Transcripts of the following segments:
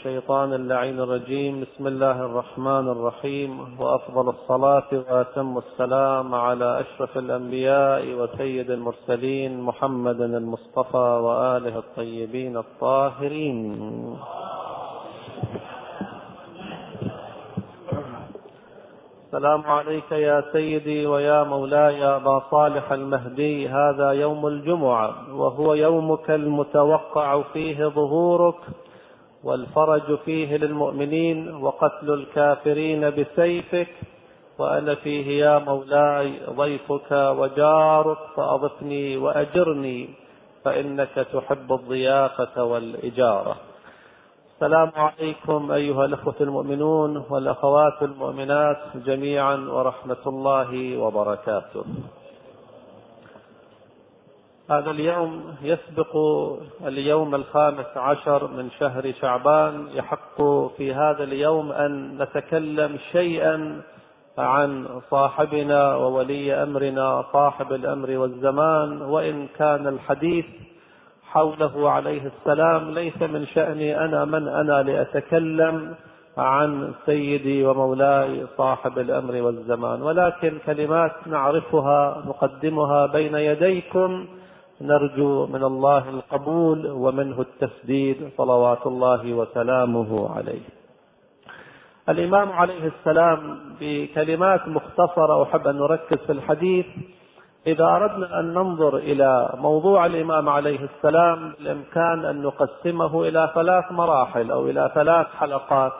الشيطان اللعين الرجيم. بسم الله الرحمن الرحيم. وأفضل الصلاة وأتم السلام على أشرف الأنبياء وسيد المرسلين محمد المصطفى وآله الطيبين الطاهرين. السلام عليك يا سيدي ويا مولاي أبا صالح المهدي. هذا يوم الجمعة وهو يومك المتوقع فيه ظهورك. والفرج فيه للمؤمنين وقتل الكافرين بسيفك وأنا فيه يا مولاي ضيفك وجارك فأضفني وأجرني فإنك تحب الضيافة والإجارة. السلام عليكم أيها الأخوة المؤمنون والأخوات المؤمنات جميعا ورحمة الله وبركاته. هذا اليوم يسبق اليوم الخامس عشر من شهر شعبان. يحق في هذا اليوم أن نتكلم شيئا عن صاحبنا وولي أمرنا صاحب الأمر والزمان. وإن كان الحديث حوله عليه السلام ليس من شأني أنا من أنا لأتكلم عن سيدي ومولاي صاحب الأمر والزمان. ولكن كلمات نعرفها نقدمها بين يديكم. نرجو من الله القبول ومنه التسديد صلوات الله وسلامه عليه. الإمام عليه السلام بكلمات مختصرة أحب أن نركز في الحديث. إذا أردنا أن ننظر إلى موضوع الإمام عليه السلام بالإمكان أن نقسمه إلى ثلاث مراحل أو إلى ثلاث حلقات.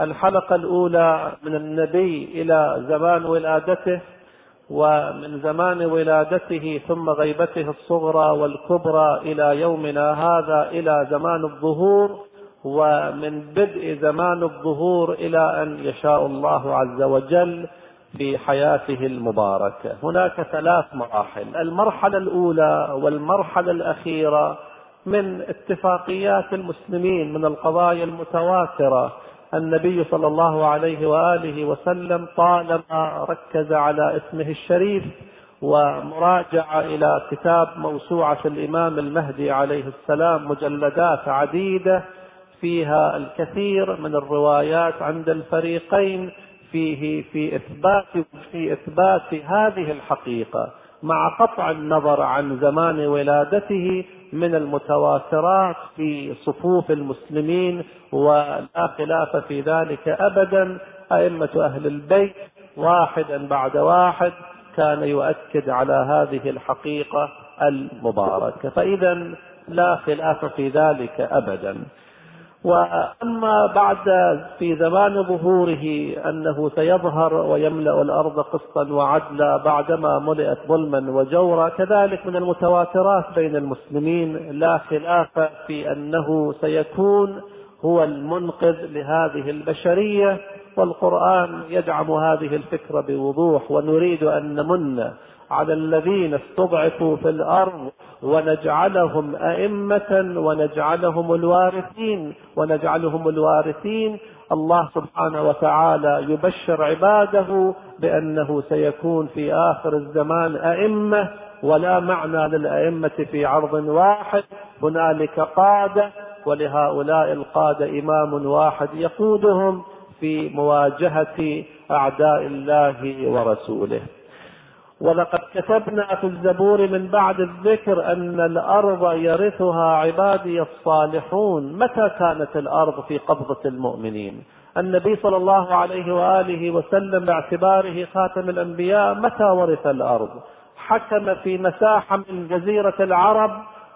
الحلقة الأولى من النبي إلى زمان ولادته ومن زمان ولادته ثم غيبته الصغرى والكبرى إلى يومنا هذا إلى زمان الظهور ومن بدء زمان الظهور إلى أن يشاء الله عز وجل في حياته المباركة. هناك ثلاث مراحل المرحلة الأولى والمرحلة الأخيرة من اتفاقيات المسلمين من القضايا المتواترة. النبي صلى الله عليه وآله وسلم طالما ركز على اسمه الشريف ومراجعة إلى كتاب موسوعة الإمام المهدي عليه السلام مجلدات عديدة فيها الكثير من الروايات عند الفريقين فيه في إثبات في إثبات هذه الحقيقة مع قطع النظر عن زمان ولادته من المتواترات في صفوف المسلمين ولا خلاف في ذلك أبدا. أئمة أهل البيت واحدا بعد واحد كان يؤكد على هذه الحقيقة المباركة. فإذا لا خلاف في ذلك أبدا. وأما بعد في زمان ظهوره أنه سيظهر ويملأ الأرض قسطا وعدلا بعدما ملئت ظلما وجورا كذلك من المتواترات بين المسلمين لا خلاف في أنه سيكون هو المنقذ لهذه البشرية والقرآن يدعم هذه الفكرة بوضوح ونريد أن نمن على الذين استضعفوا في الأرض ونجعلهم أئمة ونجعلهم الوارثين ونجعلهم الوارثين. الله سبحانه وتعالى يبشر عباده بأنه سيكون في آخر الزمان أئمة ولا معنى للأئمة في عرض واحد. هنالك قادة ولهؤلاء القادة إمام واحد يقودهم في مواجهة أعداء الله ورسوله. ولقد كتبنا في الزبور من بعد الذكر أن الأرض يرثها عبادي الصالحون. متى كانت الأرض في قبضة المؤمنين؟ النبي صلى الله عليه وآله وسلم باعتباره خاتم الأنبياء. متى ورث الأرض؟ حكم في مساحة من جزيرة العرب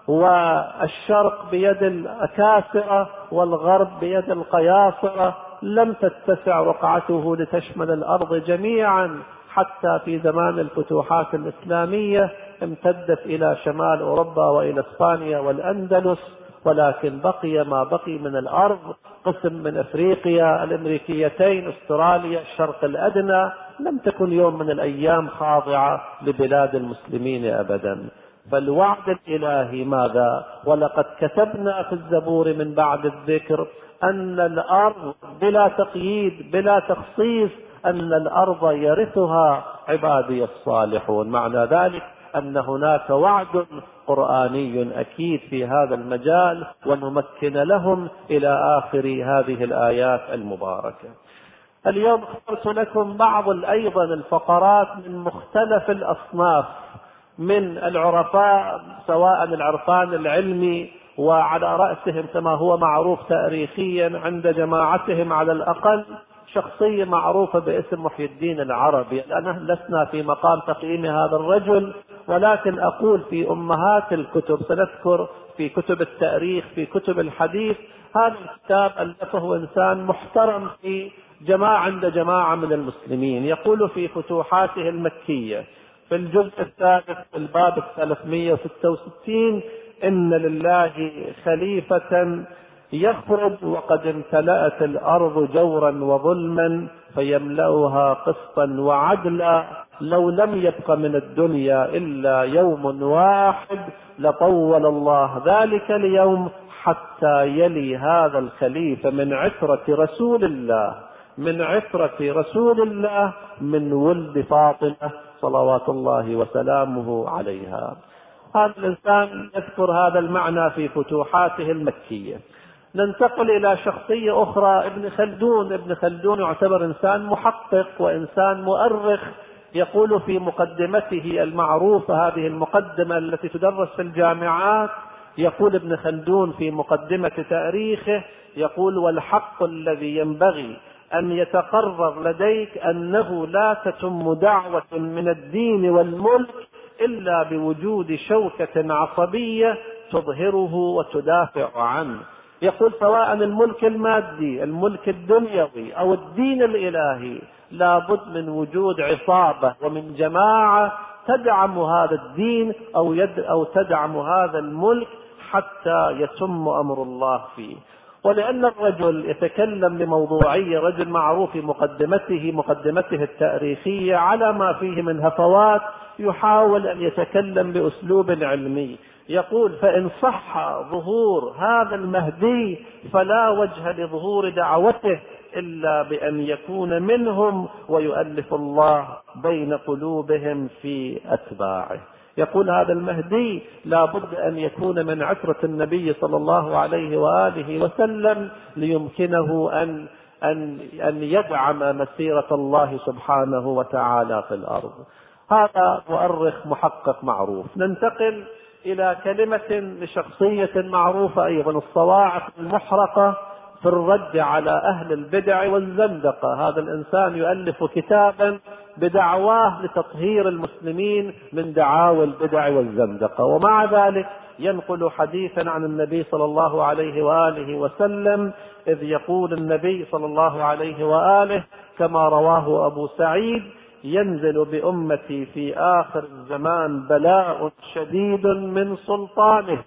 والشرق بيد الأكاسرة والغرب بيد القياصرة. لم تتسع رقعته لتشمل الأرض جميعا. حتى في زمان الفتوحات الإسلامية امتدت إلى شمال أوروبا وإلى إسبانيا والأندلس ولكن بقي ما بقي من الأرض قسم من أفريقيا الأمريكيتين أستراليا الشرق الأدنى. لم تكن يوم من الأيام خاضعة لبلاد المسلمين أبدا. فالوعد الإلهي ماذا؟ ولقد كتبنا في الزبور من بعد الذكر أن الأرض بلا تقييد بلا تخصيص أن الأرض يرثها عبادي الصالحون. معنى ذلك أن هناك وعد قرآني أكيد في هذا المجال ونمكن لهم إلى آخر هذه الآيات المباركة. اليوم اخترت لكم بعض أيضا الفقرات من مختلف الأصناف من العرفاء سواء العرفان العلمي وعلى رأسهم كما هو معروف تاريخيا عند جماعتهم على الأقل شخصية معروفة باسم محي الدين العربي الآن لسنا في مقام تقييم هذا الرجل ولكن أقول في أمهات الكتب سنذكر في كتب التأريخ في كتب الحديث هذا الكتاب ألفه إنسان محترم في جماعة عند جماعة من المسلمين. يقول في فتوحاته المكية في الجزء الثالث في الباب الثلاثمية وستة وستين إن لله خليفة يخرج وقد امتلأت الأرض جورا وظلما فيملأها قسطا وعدلا لو لم يبق من الدنيا إلا يوم واحد لطول الله ذلك اليوم حتى يلي هذا الخليفة من عترة رسول الله من عترة رسول الله من ولد فاطمة صلوات الله وسلامه عليها. هذا الإنسان يذكر هذا المعنى في فتوحاته المكية. ننتقل إلى شخصية أخرى ابن خلدون. ابن خلدون يعتبر إنسان محقق وإنسان مؤرخ يقول في مقدمته المعروفة هذه المقدمة التي تدرس في الجامعات يقول ابن خلدون في مقدمة تاريخه يقول والحق الذي ينبغي أن يتقرر لديك أنه لا تتم دعوة من الدين والملك إلا بوجود شوكة عصبية تظهره وتدافع عنه. يقول سواء الملك المادي الملك الدنيوي أو الدين الإلهي لابد من وجود عصابة ومن جماعة تدعم هذا الدين أو, يد أو تدعم هذا الملك حتى يتم أمر الله فيه. ولأن الرجل يتكلم بموضوعية رجل معروف في مقدمته مقدمته التاريخية على ما فيه من هفوات يحاول أن يتكلم بأسلوب علمي. يقول فإن صح ظهور هذا المهدي فلا وجه لظهور دعوته إلا بأن يكون منهم ويؤلف الله بين قلوبهم في أتباعه يقول هذا المهدي لا بد أن يكون من عترة النبي صلى الله عليه وآله وسلم ليمكنه أن أن أن يدعم مسيرة الله سبحانه وتعالى في الأرض. هذا مؤرخ محقق معروف. ننتقل إلى كلمة لشخصية معروفة أيضا الصواعق المحرقة في الرد على أهل البدع والزندقة. هذا الإنسان يؤلف كتابا بدعواه لتطهير المسلمين من دعاوى البدع والزندقة. ومع ذلك ينقل حديثا عن النبي صلى الله عليه وآله وسلم إذ يقول النبي صلى الله عليه وآله كما رواه أبو سعيد ينزل بأمتي في آخر الزمان بلاء شديد من سلطانه.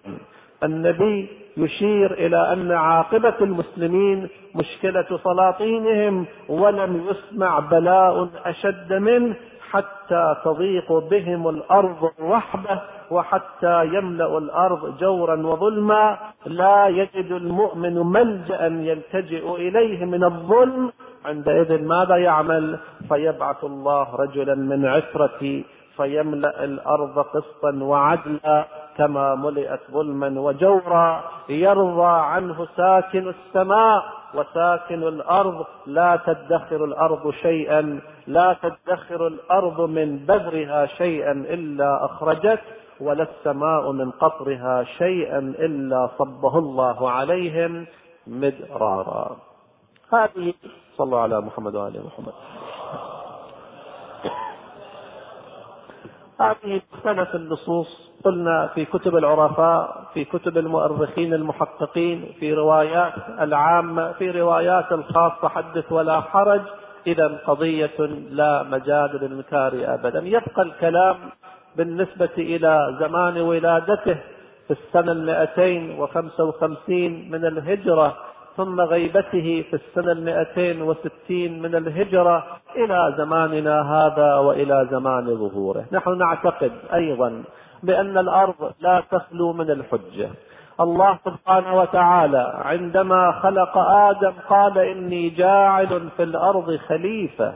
النبي يشير إلى أن عاقبة المسلمين مشكلة سلاطينهم ولم يسمع بلاء أشد منه حتى تضيق بهم الأرض رحبة وحتى يملأ الأرض جورا وظلما. لا يجد المؤمن ملجأ يلتجئ إليه من الظلم عندئذ ماذا يعمل؟ فيبعث الله رجلا من عسرة فيملأ الأرض قسطا وعدلا كما ملئت ظلما وجورا يرضى عنه ساكن السماء وساكن الأرض. لا تدخر الأرض شيئا لا تدخر الأرض من بذرها شيئا إلا أخرجت ولا السماء من قطرها شيئا إلا صبه الله عليهم مدرارا. هذه صلوا على محمد وآل محمد. هذه مختلف النصوص. قلنا في كتب العرفاء في كتب المؤرخين المحققين في روايات العامة في روايات الخاصة حدث ولا حرج. إذا قضية لا مجال للإنكار أبدا. يبقى الكلام بالنسبة إلى زمان ولادته في السنة المائتين وخمسة وخمسين من الهجرة. ثم غيبته في السنة المائتين وستين من الهجرة إلى زماننا هذا وإلى زمان ظهوره. نحن نعتقد أيضا بأن الأرض لا تخلو من الحجة. الله سبحانه وتعالى عندما خلق آدم قال إني جاعل في الأرض خليفة.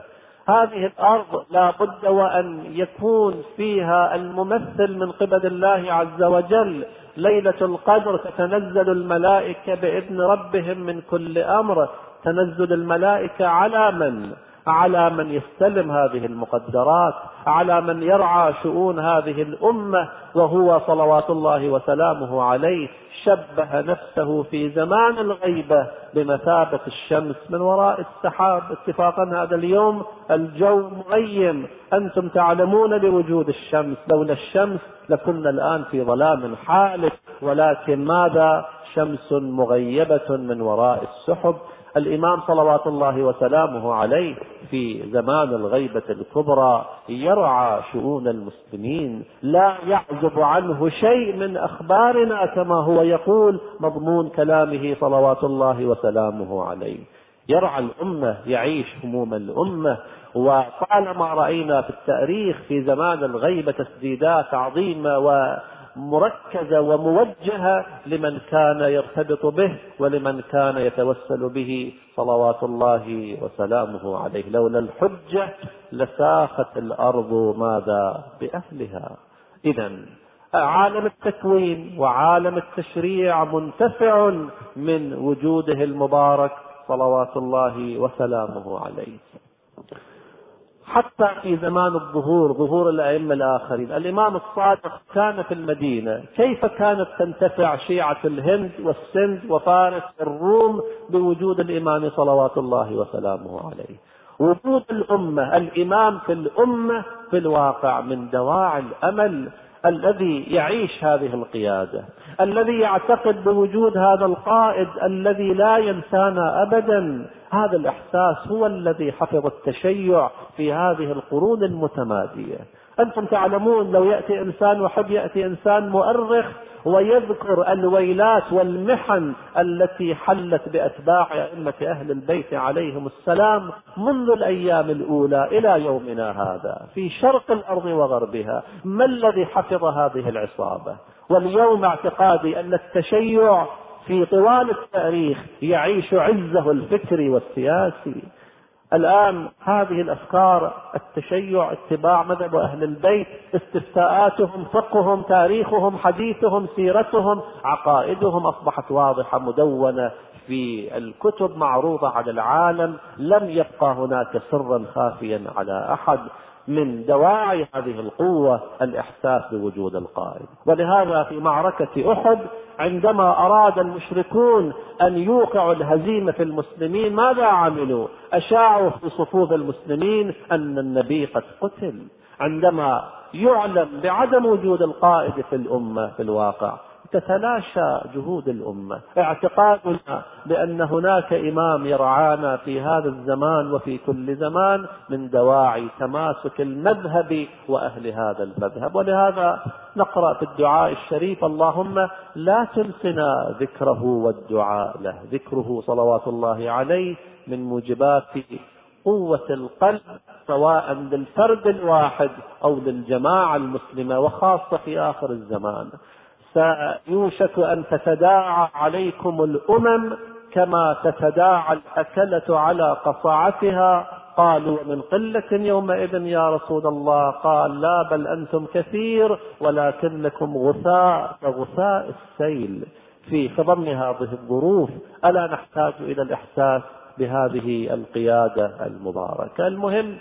هذه الأرض لا بد وأن يكون فيها الممثل من قبل الله عز وجل. ليلة القدر تتنزل الملائكة بإذن ربهم من كل أمر تنزل الملائكة على من؟ على من يستلم هذه المقدرات على من يرعى شؤون هذه الأمة وهو صلوات الله وسلامه عليه شبه نفسه في زمان الغيبة بمثابة الشمس من وراء السحاب. اتفاقا هذا اليوم الجو مغيم. أنتم تعلمون بوجود الشمس. لولا الشمس لكنا الآن في ظلام حالك ولكن ماذا؟ شمس مغيبة من وراء السحب. الإمام صلوات الله وسلامه عليه في زمان الغيبة الكبرى يرعى شؤون المسلمين لا يعزب عنه شيء من أخبارنا كما هو يقول مضمون كلامه صلوات الله وسلامه عليه. يرعى الأمة يعيش هموم الأمة. وطالما رأينا في التأريخ في زمان الغيبة تسديدات عظيمة و مركزة وموجهة لمن كان يرتبط به ولمن كان يتوسل به صلوات الله وسلامه عليه. لولا الحجة لساخت الأرض ماذا؟ بأهلها. إذا عالم التكوين وعالم التشريع منتفع من وجوده المبارك صلوات الله وسلامه عليه. حتى في زمان الظهور ظهور الأئمة الآخرين. الإمام الصادق كان في المدينة. كيف كانت تنتفع شيعة الهند والسند وفارس الروم بوجود الإمام صلوات الله وسلامه عليه؟ وجود الأمة الإمام في الأمة في الواقع من دواعي الأمل الذي يعيش هذه القيادة. الذي يعتقد بوجود هذا القائد الذي لا ينسانا أبدا. هذا الإحساس هو الذي حفظ التشيع في هذه القرون المتمادية. أنتم تعلمون لو يأتي إنسان وحب يأتي إنسان مؤرخ ويذكر الويلات والمحن التي حلت بأتباع أئمة أهل البيت عليهم السلام منذ الأيام الأولى إلى يومنا هذا. في شرق الأرض وغربها ما الذي حفظ هذه العصابة؟ واليوم اعتقادي أن التشيع في طوال التاريخ يعيش عزه الفكري والسياسي. الآن هذه الأفكار التشيع اتباع مذهب أهل البيت استفتاءاتهم فقههم تاريخهم حديثهم سيرتهم عقائدهم أصبحت واضحة مدونة في الكتب معروضة على العالم لم يبقى هناك سرا خافيا على أحد. من دواعي هذه القوة الإحساس بوجود القائد. ولهذا في معركة أحد عندما أراد المشركون أن يوقعوا الهزيمة في المسلمين ماذا عملوا؟ أشاعوا في صفوف المسلمين أن النبي قد قتل. عندما يعلم بعدم وجود القائد في الأمة في الواقع تتلاشى جهود الأمة، اعتقادنا بأن هناك إمام يرعانا في هذا الزمان وفي كل زمان من دواعي تماسك المذهب وأهل هذا المذهب، ولهذا نقرأ في الدعاء الشريف اللهم لا تنسنا ذكره والدعاء له، ذكره صلوات الله عليه من موجبات قوة القلب سواء للفرد الواحد أو للجماعة المسلمة وخاصة في آخر الزمان. سيوشك أن تتداعى عليكم الأمم كما تتداعى الأكلة على قصعتها قالوا من قلة يومئذ يا رسول الله. قال لا بل أنتم كثير ولكنكم غثاء كغثاء السيل في خضم هذه الظروف. ألا نحتاج إلى الإحساس بهذه القيادة المباركة؟ المهم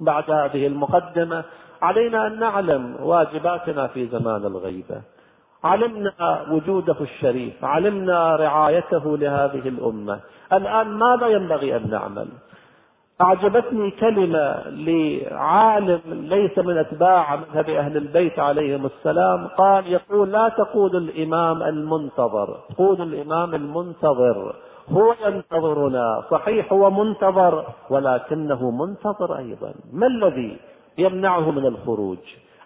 بعد هذه المقدمة علينا أن نعلم واجباتنا في زمان الغيبة. علمنا وجوده الشريف علمنا رعايته لهذه الأمة. الآن ماذا ينبغي أن نعمل؟ أعجبتني كلمة لعالم ليس من أتباع مذهب أهل البيت عليهم السلام. قال يقول لا تقول الإمام المنتظر. قول الإمام المنتظر. هو ينتظرنا. صحيح هو منتظر ولكنه منتظر أيضا. ما الذي يمنعه من الخروج؟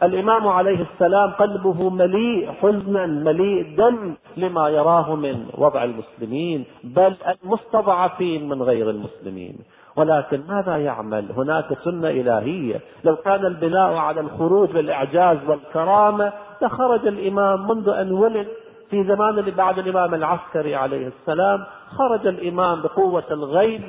الإمام عليه السلام قلبه مليء حزنا مليء دم لما يراه من وضع المسلمين بل المستضعفين من غير المسلمين. ولكن ماذا يعمل؟ هناك سنة إلهية. لو كان البناء على الخروج بالإعجاز والكرامة لخرج الإمام منذ أن ولد. في زمان اللي بعد الإمام العسكري عليه السلام خرج الإمام بقوة الغيب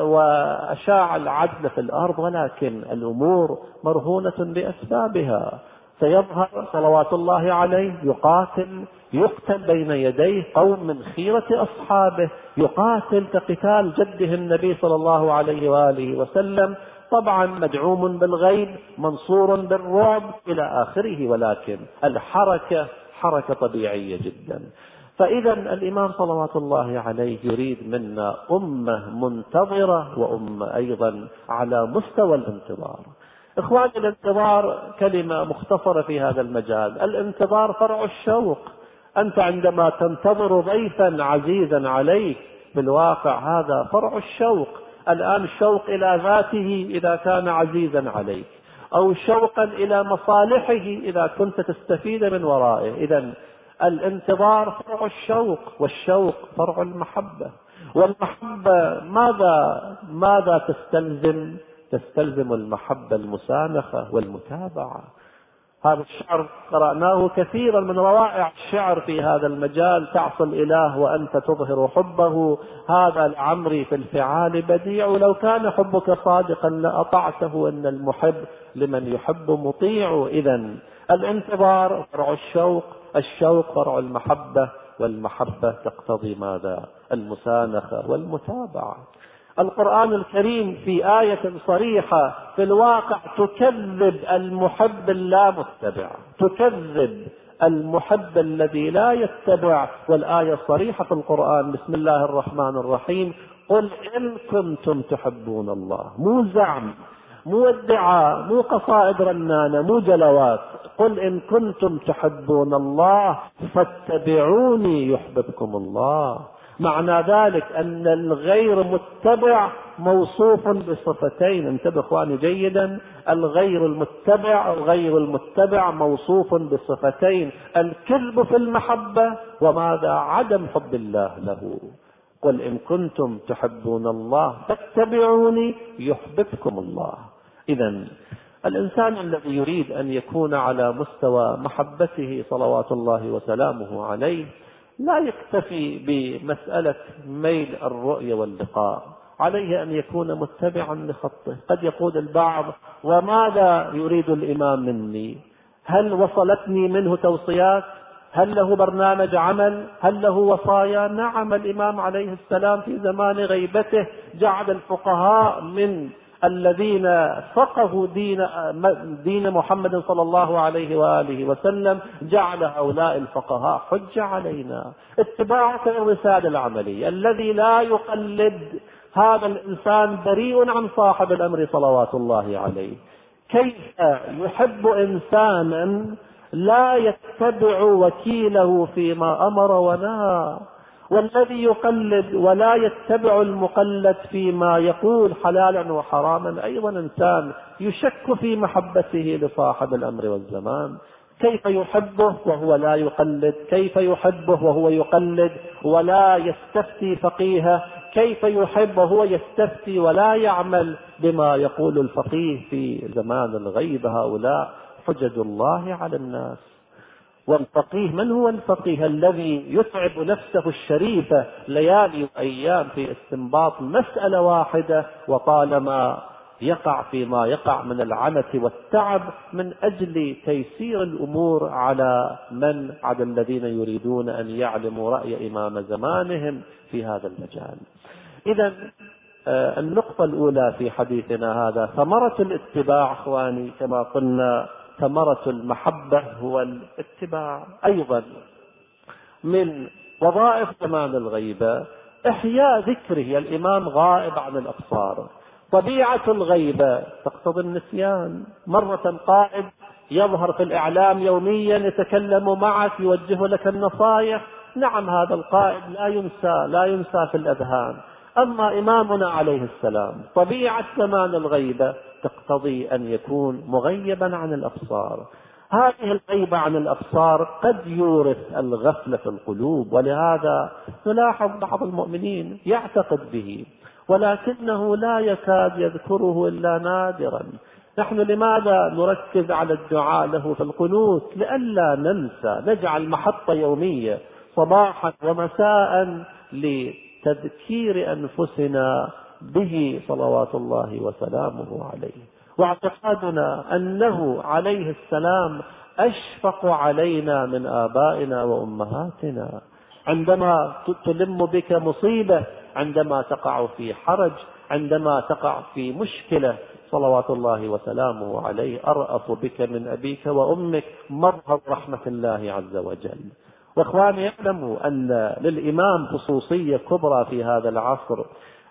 وأشاع العدل في الأرض ولكن الأمور مرهونة بأسبابها. سيظهر صلوات الله عليه يقاتل يقتل بين يديه قوم من خيرة أصحابه يقاتل كقتال جده النبي صلى الله عليه وآله وسلم. طبعا مدعوم بالغيب منصور بالرعب إلى آخره ولكن الحركة حركة طبيعية جدا. فإذا الإمام صلوات الله عليه يريد منا أمة منتظرة وأمة أيضا على مستوى الانتظار. إخواني الانتظار كلمة مختصرة في هذا المجال. الانتظار فرع الشوق. أنت عندما تنتظر ضيفا عزيزا عليك بالواقع هذا فرع الشوق. الآن الشوق إلى ذاته إذا كان عزيزا عليك. أو شوقا إلى مصالحه إذا كنت تستفيد من ورائه. إذا الانتظار فرع الشوق والشوق فرع المحبة. والمحبة ماذا ماذا تستلزم؟ تستلزم المحبة المسانخة والمتابعة. هذا الشعر قرأناه كثيرا من روائع الشعر في هذا المجال. تعصى الإله وأنت تظهر حبه. هذا لعمري في الفعال بديع. لو كان حبك صادقا لأطعته إن المحب لمن يحب مطيع. إذا الانتظار فرع الشوق. الشوق فرع المحبة. والمحبة تقتضي ماذا؟ المسانخة والمتابعة. القرآن الكريم في آية صريحة في الواقع تكذب المحب اللامتبع. تكذب المحب الذي لا يتبع. والآية الصريحة في القرآن. بسم الله الرحمن الرحيم. قل إن كنتم تحبون الله. مو زعم مو ادعاء مو قصائد رنانة مو جلوات. قل إن كنتم تحبون الله فاتبعوني يحببكم الله. معنى ذلك أن الغير متبع موصوف بصفتين انتبه إخواني جيدا الغير المتبع غير المتبع موصوف بصفتين الكذب في المحبة وماذا عدم حب الله له. قل إن كنتم تحبون الله فاتبعوني يحببكم الله. إذا الإنسان الذي يريد أن يكون على مستوى محبته صلوات الله وسلامه عليه لا يكتفي بمسألة ميل الرؤية واللقاء. عليه أن يكون متبعا لخطه. قد يقول البعض وماذا يريد الإمام مني؟ هل وصلتني منه توصيات؟ هل له برنامج عمل؟ هل له وصايا؟ نعم الإمام عليه السلام في زمان غيبته جعل الفقهاء من الذين فقهوا دين دين محمد صلى الله عليه وآله وسلم جعل هؤلاء الفقهاء حجة علينا. اتباعك للرساله العملية الذي لا يقلد هذا الإنسان بريء عن صاحب الأمر صلوات الله عليه. كيف يحب إنسانا لا يتبع وكيله فيما أمر ونهى والذي يقلد ولا يتبع المقلد فيما يقول حلالا وحراما أيضا إنسان يشك في محبته لصاحب الأمر والزمان. كيف يحبه وهو لا يقلد؟ كيف يحبه وهو يقلد ولا يستفتي فقيهه كيف يحب وهو يستفتي ولا يعمل بما يقول الفقيه في زمان الغيب هؤلاء؟ حجج الله على الناس. والفقيه من هو الفقيه؟ الذي يتعب نفسه الشريفة ليالي وأيام في استنباط مسألة واحدة وطالما يقع فيما يقع من العنة والتعب من أجل تيسير الأمور على من؟ على الذين يريدون أن يعلموا رأي إمام زمانهم في هذا المجال. إذا آه، النقطة الأولى في حديثنا هذا ثمرة الاتباع إخواني كما قلنا ثمرة المحبة هو الاتباع أيضا. من وظائف زمان الغيبة إحياء ذكره الإمام غائب عن الأبصار. طبيعة الغيبة تقتضي النسيان. مرة قائد يظهر في الإعلام يوميا يتكلم معك يوجه لك النصائح نعم هذا القائد لا ينسى لا ينسى في الأذهان. أما إمامنا عليه السلام طبيعة زمان الغيبة تقتضي أن يكون مغيبا عن الأبصار. هذه الغيبة عن الأبصار قد يورث الغفلة في القلوب ولهذا نلاحظ بعض المؤمنين يعتقد به ولكنه لا يكاد يذكره إلا نادرا. نحن لماذا نركز على الدعاء له في القنوت؟ لئلا ننسى نجعل محطة يومية صباحا ومساء لتذكير أنفسنا به صلوات الله وسلامه عليه. واعتقادنا أنه عليه السلام أشفق علينا من آبائنا وأمهاتنا. عندما تلم بك مصيبة عندما تقع في حرج عندما تقع في مشكلة صلوات الله وسلامه عليه أرأف بك من أبيك وأمك مظهر رحمة الله عز وجل. وإخواني اعلموا أن للإمام خصوصية كبرى في هذا العصر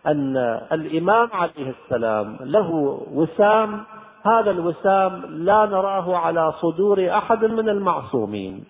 أن الإمام عليه السلام له وسام هذا الوسام لا نراه على صدور أحد من المعصومين.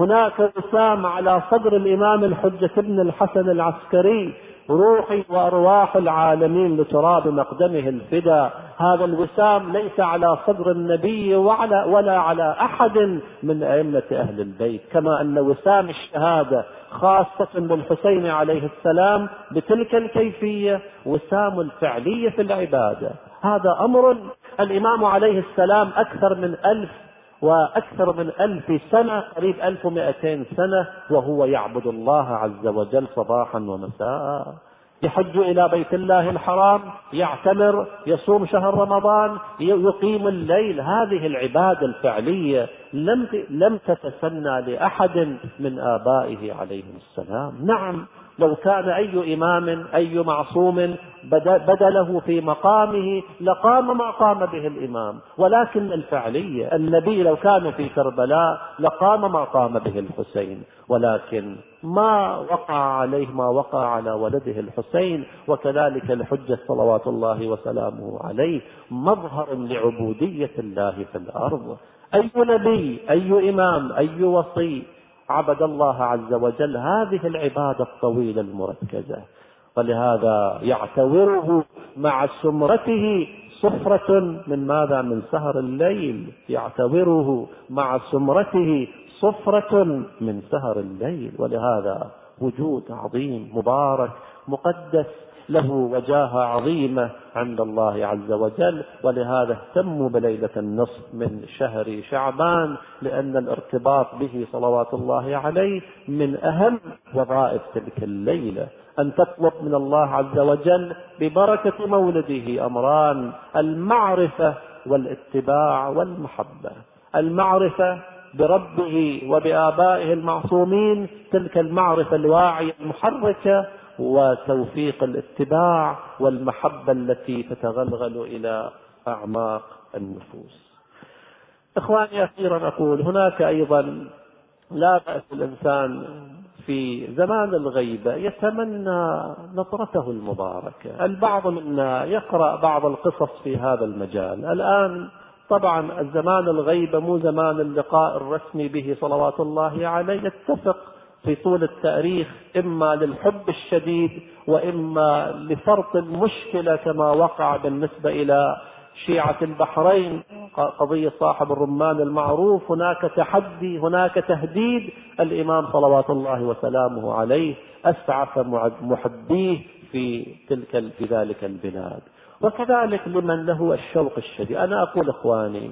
هناك وسام على صدر الإمام الحجة بن الحسن العسكري روحي وأرواح العالمين لتراب مقدمه الفدا. هذا الوسام ليس على صدر النبي وعلى ولا على أحد من أئمة أهل البيت كما أن وسام الشهادة خاصة بالحسين عليه السلام بتلك الكيفية وسام الفعلية في العبادة. هذا أمر الإمام عليه السلام أكثر من ألف وأكثر من ألف سنة قريب ألف ومائتين سنة وهو يعبد الله عز وجل صباحا ومساء. يحج إلى بيت الله الحرام يعتمر يصوم شهر رمضان يقيم الليل. هذه العبادة الفعلية لم لم تتسنى لأحد من آبائه عليهم السلام. نعم لو كان أي إمام أي معصوم بدله في مقامه لقام ما قام به الإمام. ولكن الفعلية النبي لو كان في كربلاء لقام ما قام به الحسين. ولكن ما وقع عليه ما وقع على ولده الحسين وكذلك الحجة صلوات الله وسلامه عليه مظهر لعبودية الله في الأرض. أي نبي أي إمام أي وصي عبد الله عز وجل هذه العبادة الطويلة المركزة. ولهذا يعتوره مع سمرته صفرة من ماذا؟ من سهر الليل. يعتوره مع سمرته صفرة من سهر الليل ولهذا وجود عظيم مبارك مقدس له وجاهة عظيمة عند الله عز وجل ولهذا اهتموا بليلة النصف من شهر شعبان لأن الارتباط به صلوات الله عليه من أهم وظائف تلك الليلة. أن تطلب من الله عز وجل ببركة مولده أمران المعرفة والاتباع والمحبة. المعرفة بربه وبآبائه المعصومين تلك المعرفة الواعية المحركة وتوفيق الاتباع والمحبة التي تتغلغل إلى أعماق النفوس. إخواني أخيرا أقول هناك أيضا لا بأس الإنسان في زمان الغيبة يتمنى نظرته المباركة البعض منا يقرأ بعض القصص في هذا المجال الآن طبعا الزمان الغيبة مو زمان اللقاء الرسمي به صلوات الله عليه يتفق في طول التاريخ إما للحب الشديد وإما لفرط المشكلة كما وقع بالنسبة إلى شيعة البحرين. قضية صاحب الرمان المعروف هناك تحدي هناك تهديد. الإمام صلوات الله وسلامه عليه أسعف محبيه في تلك في ذلك البلاد. وكذلك لمن له الشوق الشديد. أنا أقول إخواني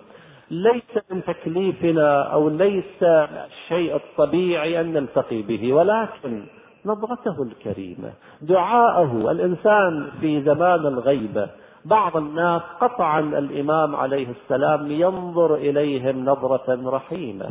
ليس من تكليفنا أو ليس الشيء الطبيعي أن نلتقي به ولكن نظرته الكريمة دعاءه. الإنسان في زمان الغيبه بعض الناس قطعا الإمام عليه السلام ينظر إليهم نظرة رحيمة.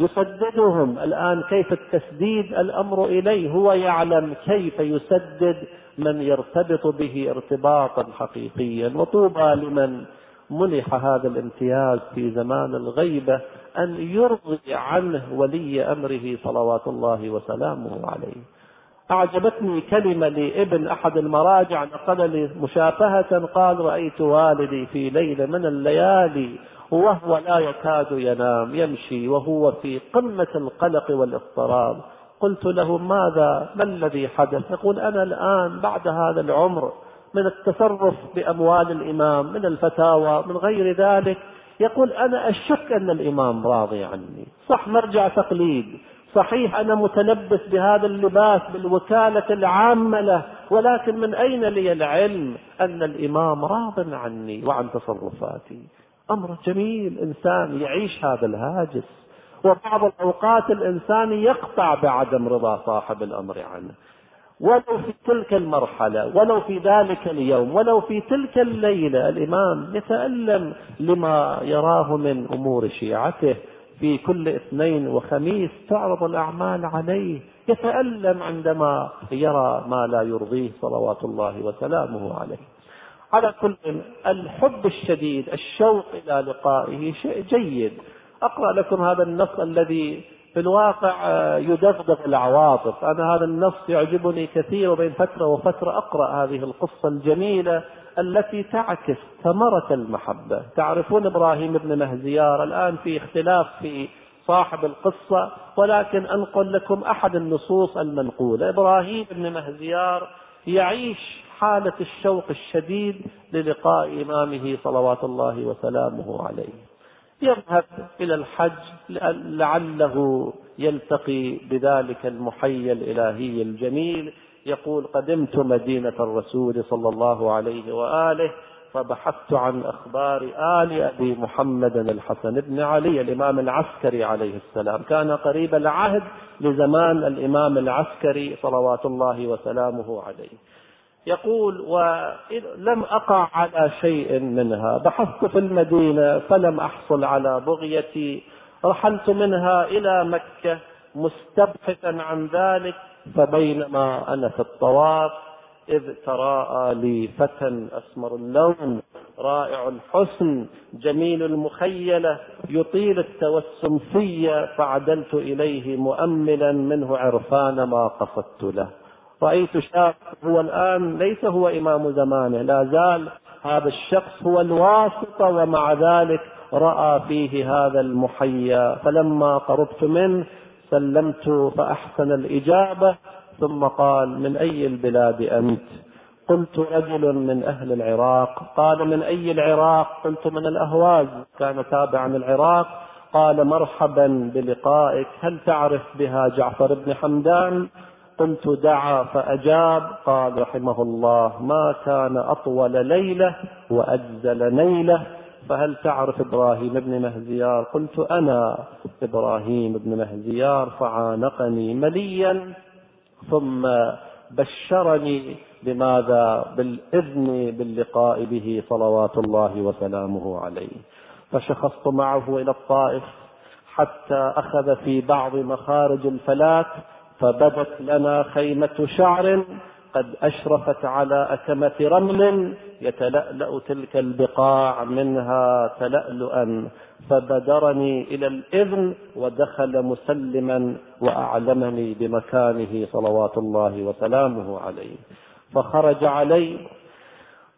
يسددهم. الآن كيف التسديد الأمر إليه؟ هو يعلم كيف يسدد من يرتبط به ارتباطا حقيقيا. وطوبى لمن منح هذا الامتياز في زمان الغيبة أن يرضي عنه ولي أمره صلوات الله وسلامه عليه. أعجبتني كلمة لابن أحد المراجع نقل لي مشافهة قال رأيت والدي في ليلة من الليالي وهو لا يكاد ينام يمشي وهو في قمة القلق والاضطراب. قلت له ماذا؟ ما الذي حدث؟ يقول أنا الآن بعد هذا العمر من التصرف بأموال الإمام من الفتاوى من غير ذلك. يقول أنا أشك أن الإمام راضي عني. صح مرجع تقليد. صحيح أنا متلبس بهذا اللباس بالوكالة العامة له ولكن من أين لي العلم أن الإمام راض عني وعن تصرفاتي؟ أمر جميل إنسان يعيش هذا الهاجس. وبعض الأوقات الإنسان يقطع بعدم رضا صاحب الأمر عنه. ولو في تلك المرحلة ولو في ذلك اليوم ولو في تلك الليلة الإمام يتألم لما يراه من أمور شيعته. في كل اثنين وخميس تعرض الأعمال عليه. يتألم عندما يرى ما لا يرضيه صلوات الله وسلامه عليه. على كل الحب الشديد الشوق إلى لقائه شيء جيد. أقرأ لكم هذا النص الذي في الواقع يدغدغ العواطف. أنا هذا النص يعجبني كثير وبين فترة وفترة أقرأ هذه القصة الجميلة التي تعكس ثمرة المحبة. تعرفون إبراهيم بن مهزيار الآن في اختلاف في صاحب القصة ولكن أنقل لكم أحد النصوص المنقولة. إبراهيم بن مهزيار يعيش حالة الشوق الشديد للقاء إمامه صلوات الله وسلامه عليه. يذهب إلى الحج لعله يلتقي بذلك المحيي الإلهي الجميل. يقول قدمت مدينة الرسول صلى الله عليه وآله فبحثت عن أخبار آل أبي محمد الحسن بن علي الإمام العسكري عليه السلام. كان قريب العهد لزمان الإمام العسكري صلوات الله وسلامه عليه. يقول ولم أقع على شيء منها بحثت في المدينة فلم أحصل على بغيتي رحلت منها إلى مكة مستبحثا عن ذلك فبينما أنا في الطواف إذ تراءى لي فتى أسمر اللون رائع الحسن جميل المخيلة يطيل التوسم في فعدلت إليه مؤملا منه عرفان ما قصدت له. رأيت شاب هو الآن ليس هو إمام زمانه لا زال هذا الشخص هو الواسطة ومع ذلك رأى فيه هذا المحيا. فلما قربت منه سلمت فأحسن الإجابة ثم قال من أي البلاد أنت؟ قلت رجل من أهل العراق. قال من أي العراق؟ قلت من الأهواز. كان تابعا العراق قال مرحبا بلقائك هل تعرف بها جعفر بن حمدان؟ قلت دعا فأجاب قال رحمه الله ما كان أطول ليلة وأجزل نيلة فهل تعرف إبراهيم بن مهزيار؟ قلت أنا إبراهيم بن مهزيار فعانقني مليا ثم بشرني بماذا؟ بالإذن باللقاء به صلوات الله وسلامه عليه. فشخصت معه إلى الطائف حتى أخذ في بعض مخارج الفلات فبدت لنا خيمة شعر قد أشرفت على أكمة رمل يتلألأ تلك البقاع منها تلألؤا. فبدرني إلى الإذن ودخل مسلما وأعلمني بمكانه صلوات الله وسلامه عليه. فخرج علي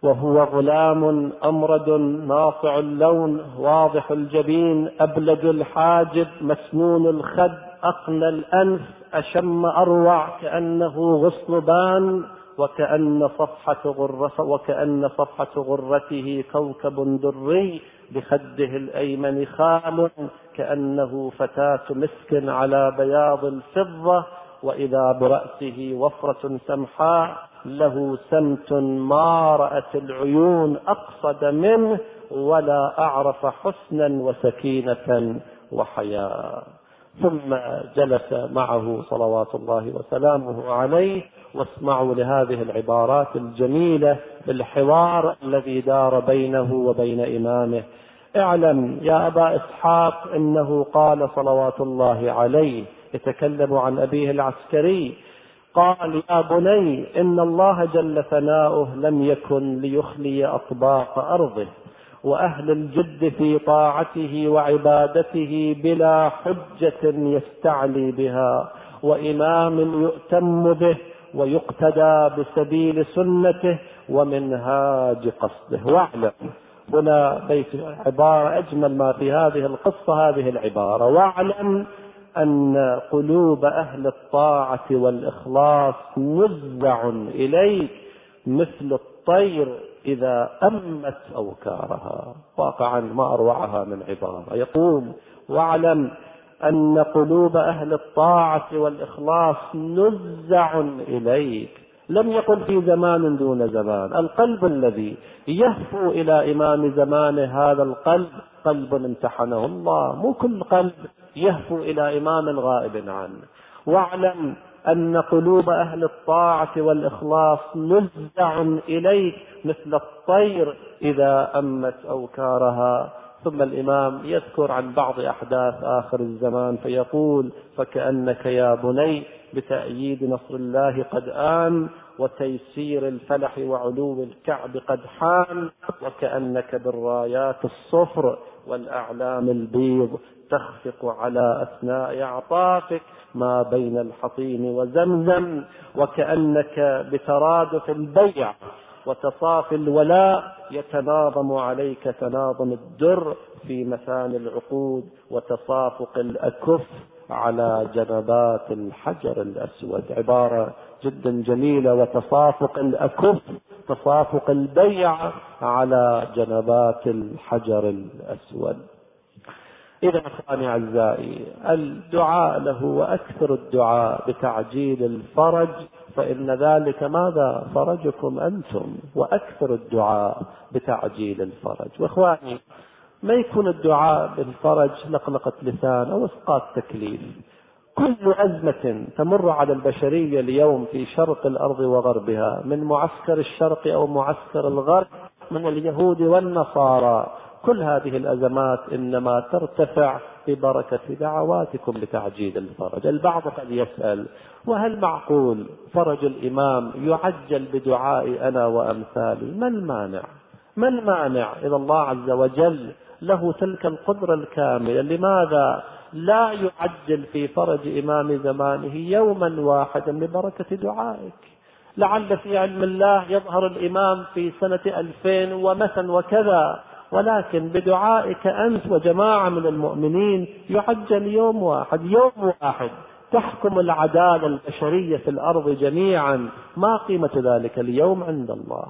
وهو غلام أمرد ناصع اللون واضح الجبين أبلج الحاجب مسنون الخد أقنى الأنف أشم أروع كأنه غصلبان وكأن صفحة غرة وكأن صفحة غرته كوكب دري بخده الأيمن خال كأنه فتاة مسك على بياض الفضة وإذا برأسه وفرة سمحاء له سمت ما رأت العيون أقصد منه ولا أعرف حسنا وسكينة وحياء. ثم جلس معه صلوات الله وسلامه عليه واسمعوا لهذه العبارات الجميلة الحوار الذي دار بينه وبين إمامه. اعلم يا أبا إسحاق إنه قال صلوات الله عليه. يتكلم عن أبيه العسكري قال يا بني إن الله جل ثناؤه لم يكن ليخلي أطباق أرضه وأهل الجد في طاعته وعبادته بلا حجة يستعلي بها وإمام يؤتم به ويقتدى بسبيل سنته ومنهاج قصده. واعلم هنا بيت عبارة أجمل ما في هذه القصة هذه العبارة. واعلم أن قلوب أهل الطاعة والإخلاص نزع إليك مثل الطير إذا أمت أوكارها. واقعا ما أروعها من عبارة يقول واعلم أن قلوب أهل الطاعة والإخلاص نزع إليك. لم يقل في زمان دون زمان. القلب الذي يهفو إلى إمام زمانه هذا القلب قلب امتحنه الله. مو كل قلب يهفو إلى إمام غائب عنه. واعلم أن قلوب أهل الطاعة والإخلاص نزع إليك مثل الطير إذا أمت أوكارها. ثم الإمام يذكر عن بعض أحداث آخر الزمان فيقول فكأنك يا بني بتأييد نصر الله قد آن وتيسير الفلح وعلو الكعب قد حان وكأنك بالرايات الصفر والأعلام البيض تخفق على أثناء أعطافك ما بين الحطيم وزمزم وكأنك بترادف البيع وتصافي الولاء يتناظم عليك تناظم الدر في مثان العقود وتصافق الأكف على جنبات الحجر الأسود. عبارة جدا جميلة وتصافق الأكف تصافق البيع على جنبات الحجر الأسود. إذا إخواني أعزائي الدعاء له وأكثر الدعاء بتعجيل الفرج فإن ذلك ماذا فرجكم أنتم؟ وأكثر الدعاء بتعجيل الفرج. وإخواني ما يكون الدعاء بالفرج لقلقة لسان أو إسقاط تكليف؟ كل أزمة تمر على البشرية اليوم في شرق الأرض وغربها من معسكر الشرق أو معسكر الغرب من اليهود والنصارى كل هذه الأزمات إنما ترتفع ببركة دعواتكم لتعجيل الفرج. البعض قد يسأل وهل معقول فرج الإمام يعجل بدعاء أنا وأمثالي؟ ما المانع؟ ما المانع؟ إذا الله عز وجل له تلك القدرة الكاملة. لماذا لا يعجل في فرج إمام زمانه يوما واحدا ببركة دعائك؟ لعل في علم الله يظهر الإمام في سنة ألفين ومثلا وكذا. ولكن بدعائك أنت وجماعة من المؤمنين يعجل يوم واحد يوم واحد. تحكم العدالة البشرية في الأرض جميعا. ما قيمة ذلك اليوم عند الله.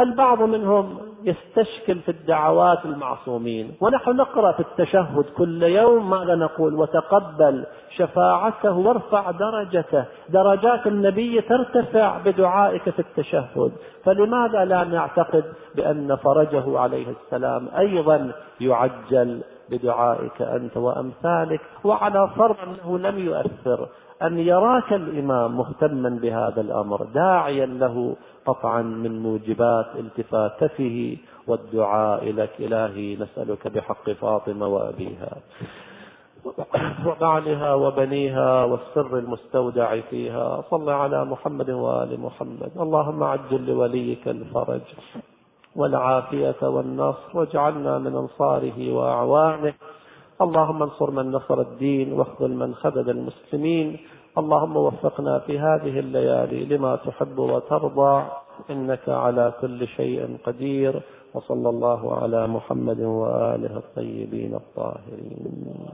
البعض منهم يستشكل في الدعوات المعصومين. ونحن نقرأ في التشهد كل يوم ماذا نقول وتقبل شفاعته وارفع درجته. درجات النبي ترتفع بدعائك في التشهد. فلماذا لا نعتقد بأن فرجه عليه السلام أيضا يعجل بدعائك أنت وأمثالك؟ وعلى فرض أنه لم يؤثر. أن يراك الإمام مهتما بهذا الأمر داعيا له قطعا من موجبات التفاتته والدعاء لك إلهي نسألك بحق فاطمة وأبيها. وبعلها وبنيها والسر المستودع فيها. صل على محمد وآل محمد. اللهم عجل لوليك الفرج والعافية والنصر واجعلنا من أنصاره وأعوانه. اللهم انصر من نصر الدين واخذل من خذل المسلمين. اللهم وفقنا في هذه الليالي لما تحب وترضى. إنك على كل شيء قدير. وصلى الله على محمد وآله الطيبين الطاهرين.